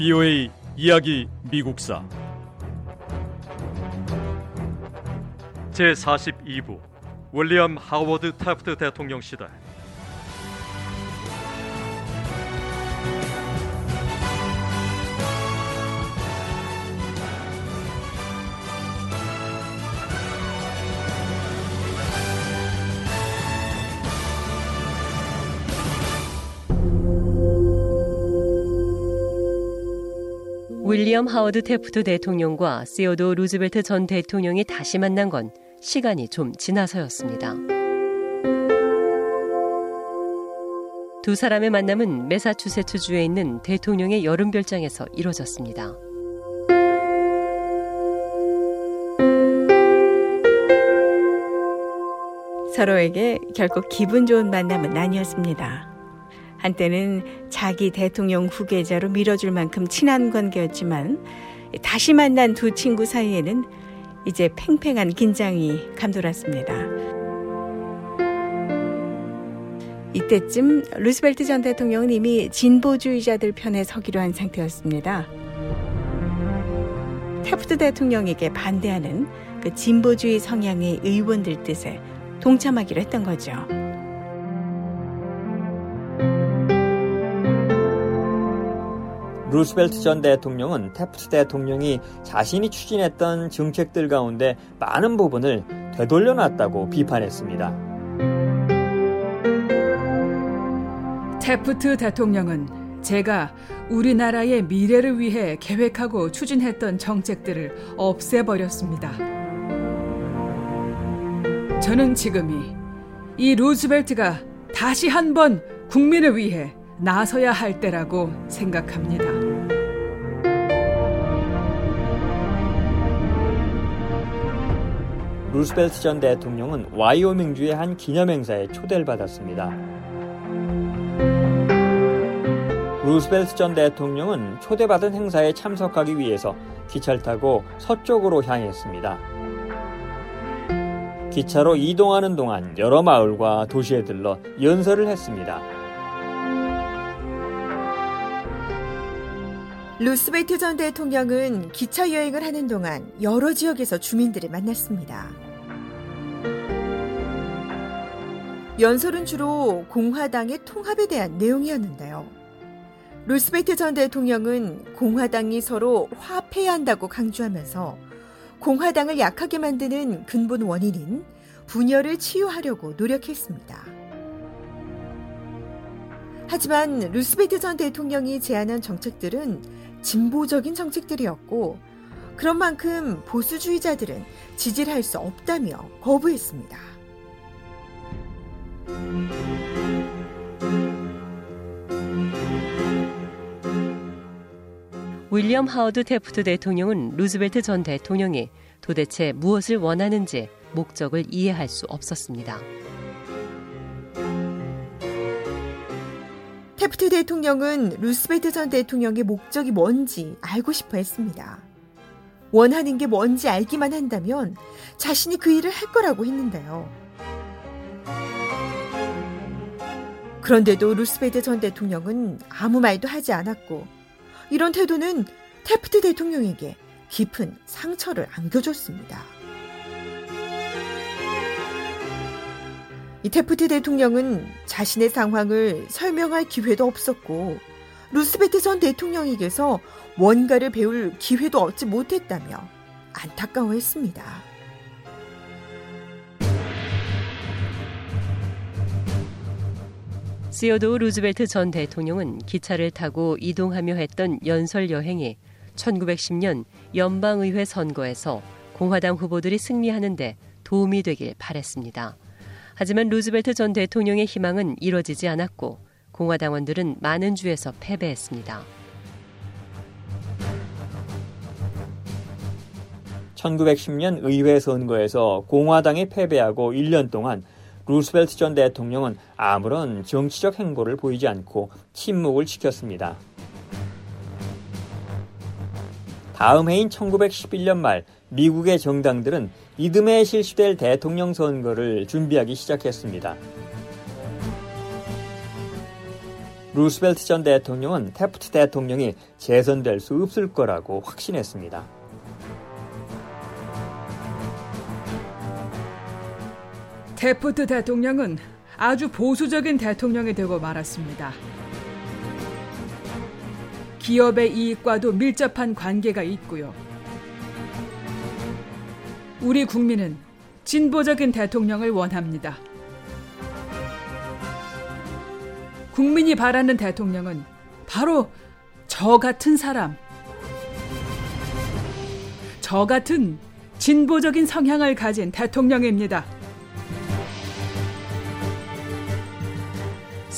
BOA 이야기 미국사. 제42부 윌리엄 하워드 타프트 대통령 시대 윌리엄 하워드 테프트 대통령과 시오도 루즈벨트 전 대통령이 다시 만난 건 시간이 좀 지나서였습니다. 두 사람의 만남은 메사추세츠주에 있는 대통령의 여름 별장에서 이뤄졌습니다. 서로에게 결코 기분 좋은 만남은 아니었습니다. 한때는 자기 대통령 후계자로 밀어줄 만큼 친한 관계였지만 다시 만난 두 친구 사이에는 이제 팽팽한 긴장이 감돌았습니다. 이때쯤 루스벨트 전 대통령은 이미 진보주의자들 편에 서기로 한 상태였습니다. 테프트 대통령에게 반대하는 그 진보주의 성향의 의원들 뜻에 동참하기로 했던 거죠. 루스벨트 전 대통령은 테프트 대통령이 자신이 추진했던 정책들 가운데 많은 부분을 되돌려놨다고 비판했습니다. 테프트 대통령은 제가 우리나라의 미래를 위해 계획하고 추진했던 정책들을 없애버렸습니다. 저는 지금이 이 루스벨트가 다시 한번 국민을 위해 나서야 할 때라고 생각합니다. 루스벨트 전 대통령은 와이오밍주의 한 기념행사에 초대를 받았습니다. 루스벨트 전 대통령은 초대받은 행사에 참석하기 위해서 기차를 타고 서쪽으로 향했습니다. 기차로 이동하는 동안 여러 마을과 도시에 들러 연설을 했습니다. 루스베이트 전 대통령은 기차 여행을 하는 동안 여러 지역에서 주민들을 만났습니다. 연설은 주로 공화당의 통합에 대한 내용이었는데요. 루스벨트 전 대통령은 공화당이 서로 화합해야 한다고 강조하면서 공화당을 약하게 만드는 근본 원인인 분열을 치유하려고 노력했습니다. 하지만 루스벨트 전 대통령이 제안한 정책들은 진보적인 정책들이었고 그런 만큼 보수주의자들은 지지를 할 수 없다며 거부했습니다. 윌리엄 하워드 테프트 대통령은 루즈벨트 전 대통령이 도대체 무엇을 원하는지 목적을 이해할 수 없었습니다. 테프트 대통령은 루스베트 전 대통령의 목적이 뭔지 알고 싶어 했습니다. 원하는 게 뭔지 알기만 한다면 자신이 그 일을 할 거라고 했는데요. 그런데도 루스벨트 전 대통령은 아무 말도 하지 않았고 이런 태도는 태프트 대통령에게 깊은 상처를 안겨줬습니다. 이 태프트 대통령은 자신의 상황을 설명할 기회도 없었고 루스벨트 전 대통령에게서 뭔가를 배울 기회도 얻지 못했다며 안타까워했습니다. 시어도 루즈벨트 전 대통령은 기차를 타고 이동하며 했던 연설 여행이 1910년 연방의회 선거에서 공화당 후보들이 승리하는데 도움이 되길 바랬습니다. 하지만 루즈벨트 전 대통령의 희망은 이뤄지지 않았고 공화당원들은 많은 주에서 패배했습니다. 1910년 의회 선거에서 공화당이 패배하고 1년 동안 루스벨트 전 대통령은 아무런 정치적 행보를 보이지 않고 침묵을 지켰습니다. 다음 해인 1911년 말 미국의 정당들은 이듬해 실시될 대통령 선거를 준비하기 시작했습니다. 루스벨트 전 대통령은 태프트 대통령이 재선될 수 없을 거라고 확신했습니다. 테프트 대통령은 아주 보수적인 대통령이 되고 말았습니다. 기업의 이익과도 밀접한 관계가 있고요. 우리 국민은 진보적인 대통령을 원합니다. 국민이 바라는 대통령은 바로 저 같은 사람, 저 같은 진보적인 성향을 가진 대통령입니다.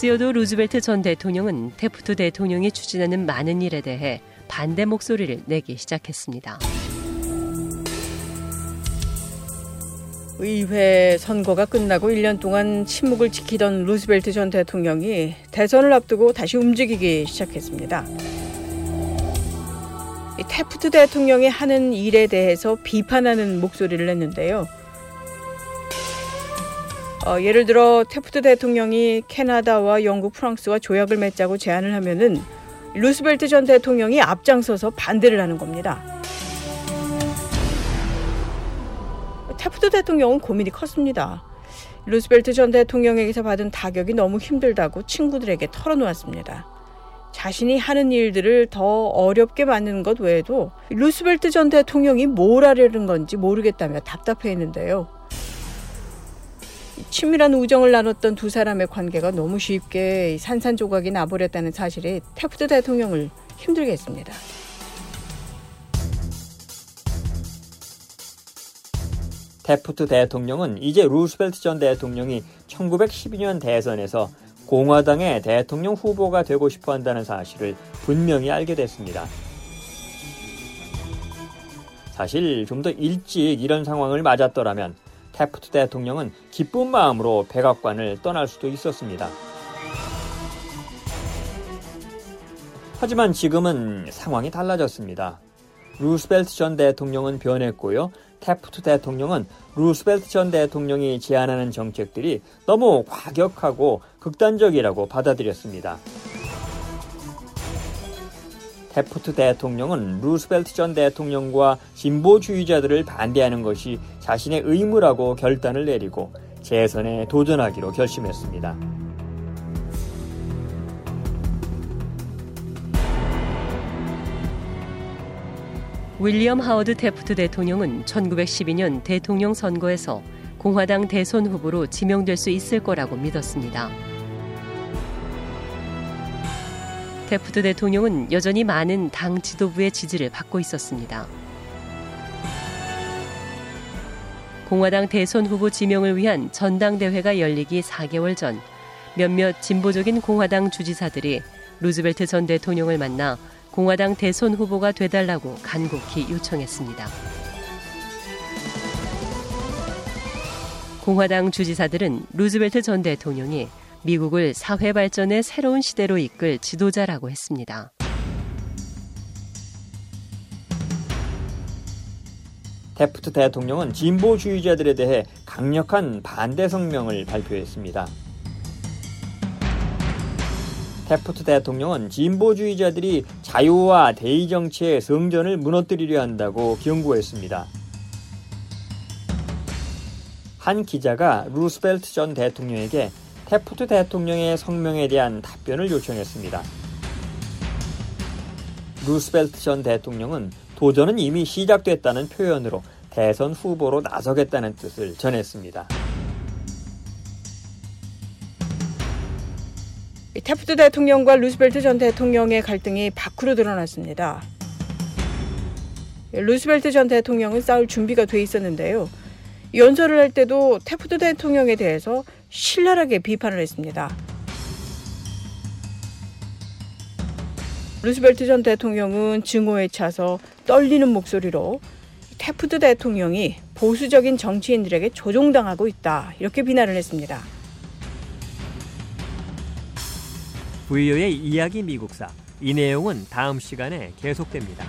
시어도 루즈벨트 전 대통령은 테프트 대통령이 추진하는 많은 일에 대해 반대 목소리를 내기 시작했습니다. 의회 선거가 끝나고 1년 동안 침묵을 지키던 루스벨트 전 대통령이 대선을 앞두고 다시 움직이기 시작했습니다. 태프트 대통령이 하는 일에 대해서 비판하는 목소리를 냈는데요. 어, 예를 들어 태프트 대통령이 캐나다와 영국, 프랑스와 조약을 맺자고 제안을 하면은 루스벨트 전 대통령이 앞장서서 반대를 하는 겁니다. 태프트 대통령은 고민이 컸습니다. 루스벨트 전 대통령에게서 받은 타격이 너무 힘들다고 친구들에게 털어놓았습니다. 자신이 하는 일들을 더 어렵게 만드는 것 외에도 루스벨트 전 대통령이 뭘 하려는 건지 모르겠다며 답답해 했는데요. 친밀한 우정을 나눴던 두 사람의 관계가 너무 쉽게 산산조각이 나버렸다는 사실이 태프트 대통령을 힘들게 했습니다. 태프트 대통령은 이제 루스벨트 전 대통령이 1912년 대선에서 공화당의 대통령 후보가 되고 싶어 한다는 사실을 분명히 알게 됐습니다. 사실 좀 더 일찍 이런 상황을 맞았더라면 테프트 대통령은 기쁜 마음으로 백악관을 떠날 수도 있었습니다. 하지만 지금은 상황이 달라졌습니다. 루스벨트 전 대통령은 변했고요. 테프트 대통령은 루스벨트 전 대통령이 제안하는 정책들이 너무 과격하고 극단적이라고 받아들였습니다. 태프트 대통령은 루스벨트 전 대통령과 진보주의자들을 반대하는 것이 자신의 의무라고 결단을 내리고 재선에 도전하기로 결심했습니다. 윌리엄 하워드 테프트 대통령은 1912년 대통령 선거에서 공화당 대선 후보로 지명될 수 있을 거라고 믿었습니다. 테프트 대통령은 여전히 많은 당 지도부의 지지를 받고 있었습니다. 공화당 대선 후보 지명을 위한 전당대회가 열리기 4개월 전 몇몇 진보적인 공화당 주지사들이 루즈벨트 전 대통령을 만나 공화당 대선 후보가 되달라고 간곡히 요청했습니다. 공화당 주지사들은 루즈벨트 전 대통령이 미국을 사회 발전의 새로운 시대로 이끌 지도자라고 했습니다. 테프트 대통령은 진보주의자들에 대해 강력한 반대 성명을 발표했습니다. 태프트 대통령은 진보주의자들이 자유와 대의 정치의 성전을 무너뜨리려 한다고 경고했습니다. 한 기자가 루스벨트 전 대통령에게 태프트 대통령의 성명에 대한 답변을 요청했습니다. 루스벨트 전 대통령은 도전은 이미 시작됐다는 표현으로 대선 후보로 나서겠다는 뜻을 전했습니다. 태프트 대통령과 루스벨트 전 대통령의 갈등이 밖으로 드러났습니다. 루스벨트 전 대통령은 싸울 준비가 돼 있었는데요. 연설을 할 때도 태프트 대통령에 대해서 신랄하게 비판을 했습니다. 루스벨트 전 대통령은 증오에 차서 떨리는 목소리로 태프트 대통령이 보수적인 정치인들에게 조종당하고 있다 이렇게 비난을 했습니다. VO의 이야기 미국사 이 내용은 다음 시간에 계속됩니다.